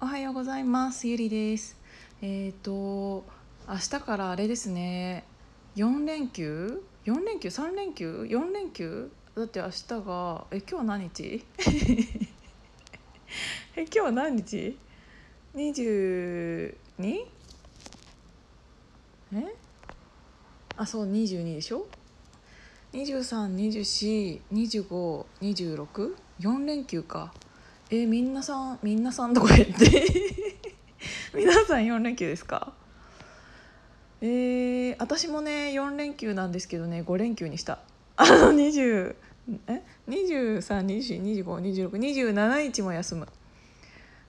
おはようございます。ゆりです。えっ、と明日からあれですね。4連休？4連休？3連休？4連休？だって明日がえ今日何日？え今日は何日？22? え？あそう22でしょ？23242526 4連休か。えみんなさんみんなさんどこへって。皆さん4連休ですか？えー、私もね4連休なんですけどね5連休にした。あの20え？2324252627日も休む。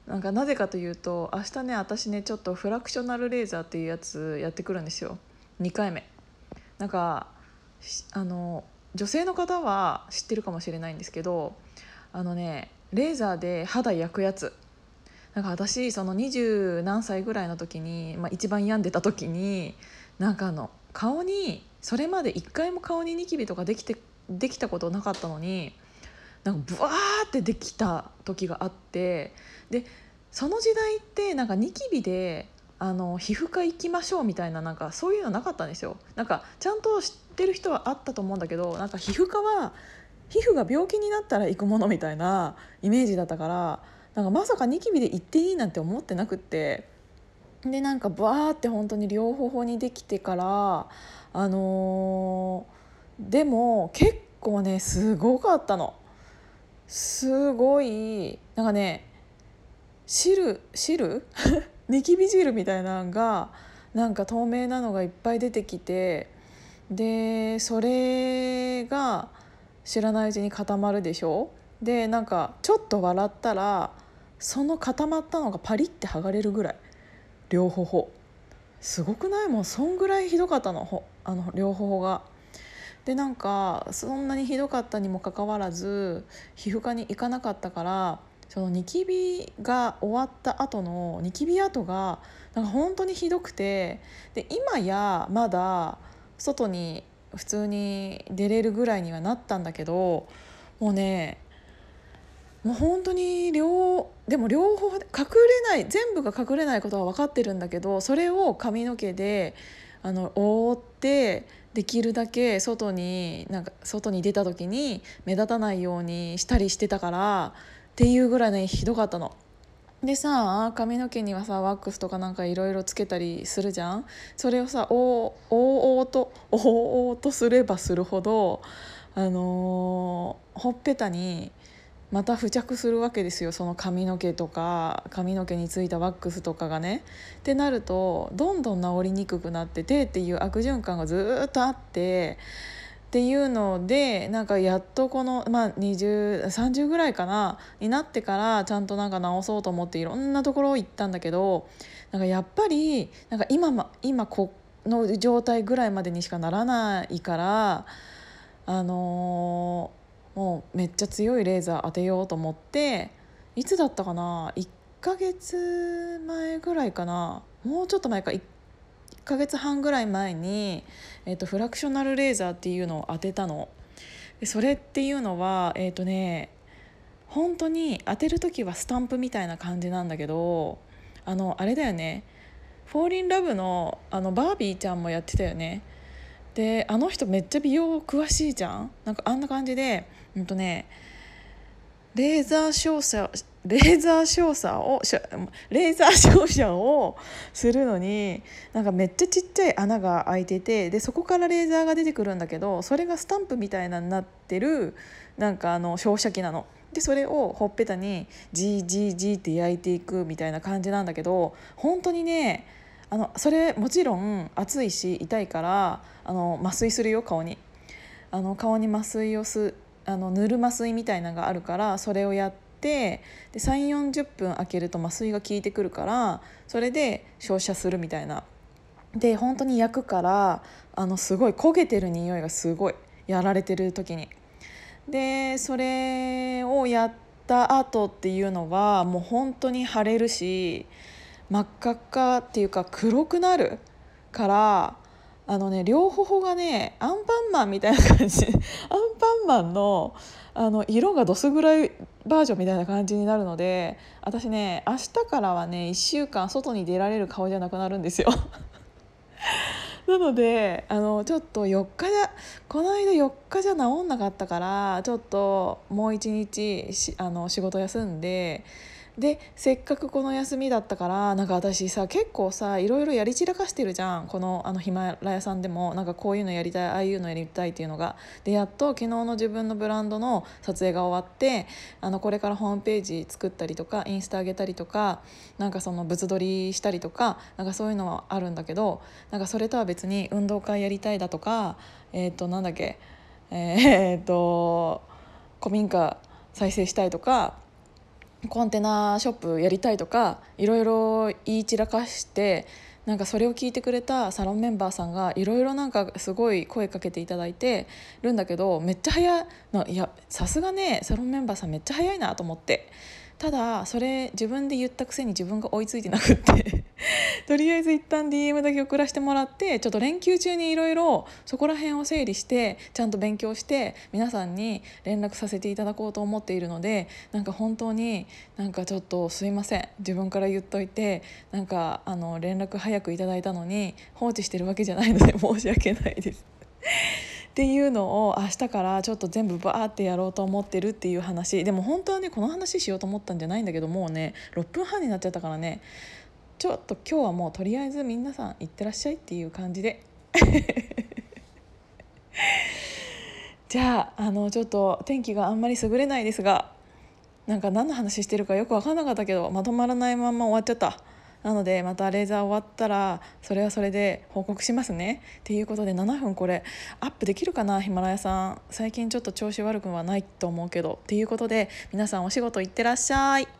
なんかなぜかというと明日ね私ねちょっとフラクショナルレーザーっていうやつやってくるんですよ。2回目。なんかあの女性の方は知ってるかもしれないんですけどあのねレーザーで肌焼くやつ。なんか私その二十何歳ぐらいの時に、まあ、一番病んでた時になんかあの顔にそれまで一回も顔にニキビとかできてできたことなかったのになんかブワーってできた時があってでその時代ってなんかニキビであの皮膚科行きましょうみたいななんかそういうのなかったんですよ。なんかちゃんと知ってる人はあったと思うんだけどなんか皮膚科は皮膚が病気になったら行くものみたいなイメージだったからなんかまさかニキビで行っていいなんて思ってなくってでなんかバーって本当に両方にできてからあのー、でも結構ねすごかったの。すごいなんかね汁汁？ニキビ汁みたいなのがなんか透明なのがいっぱい出てきてでそれが知らないうちに固まるでしょ？でなんかちょっと笑ったらその固まったのがパリって剥がれるぐらい。両頬すごくない？もうそんぐらいひどかったのあの両頬が。でなんかそんなにひどかったにもかかわらず皮膚科に行かなかったからそのニキビが終わった後のニキビ跡がなんか本当にひどくてで今やまだ外に普通に出れるぐらいにはなったんだけどもうねもう本当に両でも両方隠れない全部が隠れないことは分かってるんだけどそれを髪の毛であの覆ってできるだけ外になんか外に出た時に目立たないようにしたりしてたからっていうぐらいねひどかったの。でさ髪の毛にはさワックスとかなんかいろいろつけたりするじゃん？それをさおおおとおおとすればするほどあのー、ほっぺたにまた付着するわけですよその髪の毛とか髪の毛についたワックスとかがね。ってなるとどんどん治りにくくなっててっていう悪循環がずっとあってっていうのでなんかやっとこの、まあ、2030ぐらいかなになってからちゃんとなんか直そうと思っていろんなところ行ったんだけどなんかやっぱりなんか今今この状態ぐらいまでにしかならないからあのー、もうめっちゃ強いレーザー当てようと思っていつだったかな？1ヶ月前ぐらいかな？もうちょっと前か。1 1ヶ月半ぐらい前に、えーと、フラクショナルレーザーっていうのを当てたの。それっていうのはえっ、ー、とね本当に当てる時はスタンプみたいな感じなんだけどあのあれだよね「フォーリンラブのあのバービーちゃんもやってたよね。であの人めっちゃ美容詳しいじゃんなんかあんな感じでうんとねレーザー照射レーザー照射をレーザー照射をするのになんかめっちゃちっちゃい穴が開いててでそこからレーザーが出てくるんだけどそれがスタンプみたいなになってるなんかあの照射機なの。でそれをほっぺたにジージージーって焼いていくみたいな感じなんだけど本当にねあのそれもちろん熱いし痛いからあの麻酔するよ顔に。あの顔に麻酔をすあの塗る麻酔みたいなのがあるからそれをやってで3 4 0分空けると麻酔が効いてくるからそれで照射するみたいな。で本当に焼くからあのすごい焦げてる匂いがすごいやられてる時に。でそれをやった後っていうのはもう本当に腫れるし真っ赤っかっていうか黒くなるからあのね両頬がねアンパンマンみたいな感じ。アンパンマンのあの色がどす黒いバージョンみたいな感じになるので私ね明日からはね1週間外に出られる顔じゃなくなるんですよ。なのであのちょっと4日じゃこの間4日じゃ治んなかったからちょっともう1日あの仕事休んででせっかくこの休みだったからなんか私さ結構さいろいろやり散らかしてるじゃん。このあのヒマラヤさんでも。なんかこういうのやりたいああいうのやりたいっていうのが。でやっと昨日の自分のブランドの撮影が終わってあのこれからホームページ作ったりとかインスタ上げたりとかなんかその物撮りしたりとかなんかそういうのはあるんだけどなんかそれとは別に運動会やりたいだとかえっ、ー、となんだっけえー、っと古民家再生したいとかコンテナショップやりたいとかいろいろ言い散らかしてなんかそれを聞いてくれたサロンメンバーさんがいろいろなんかすごい声かけていただいてるんだけどめっちゃ早いいやさすがねサロンメンバーさんめっちゃ早いなと思って。ただそれ自分で言ったくせに自分が追いついてなくって とりあえず一旦 DM だけ送らせてもらってちょっと連休中にいろいろそこら辺を整理してちゃんと勉強して皆さんに連絡させていただこうと思っているのでなんか本当になんかちょっとすいません自分から言っといてなんかあの連絡早くいただいたのに放置してるわけじゃないので申し訳ないです。っていうのを明日からちょっと全部バーってやろうと思ってるっていう話。でも本当はねこの話しようと思ったんじゃないんだけどもうね6分半になっちゃったからね。ちょっと今日はもうとりあえず皆さんいってらっしゃいっていう感じで。じゃああのちょっと天気があんまり優れないですがなんか何の話してるかよく分かんなかったけどまとまらないまま終わっちゃった。なのでまたレーザー終わったらそれはそれで報告しますね。っていうことで7分これアップできるかなヒマラヤさん。最近ちょっと調子悪くはないと思うけど。ということで皆さんお仕事いってらっしゃい。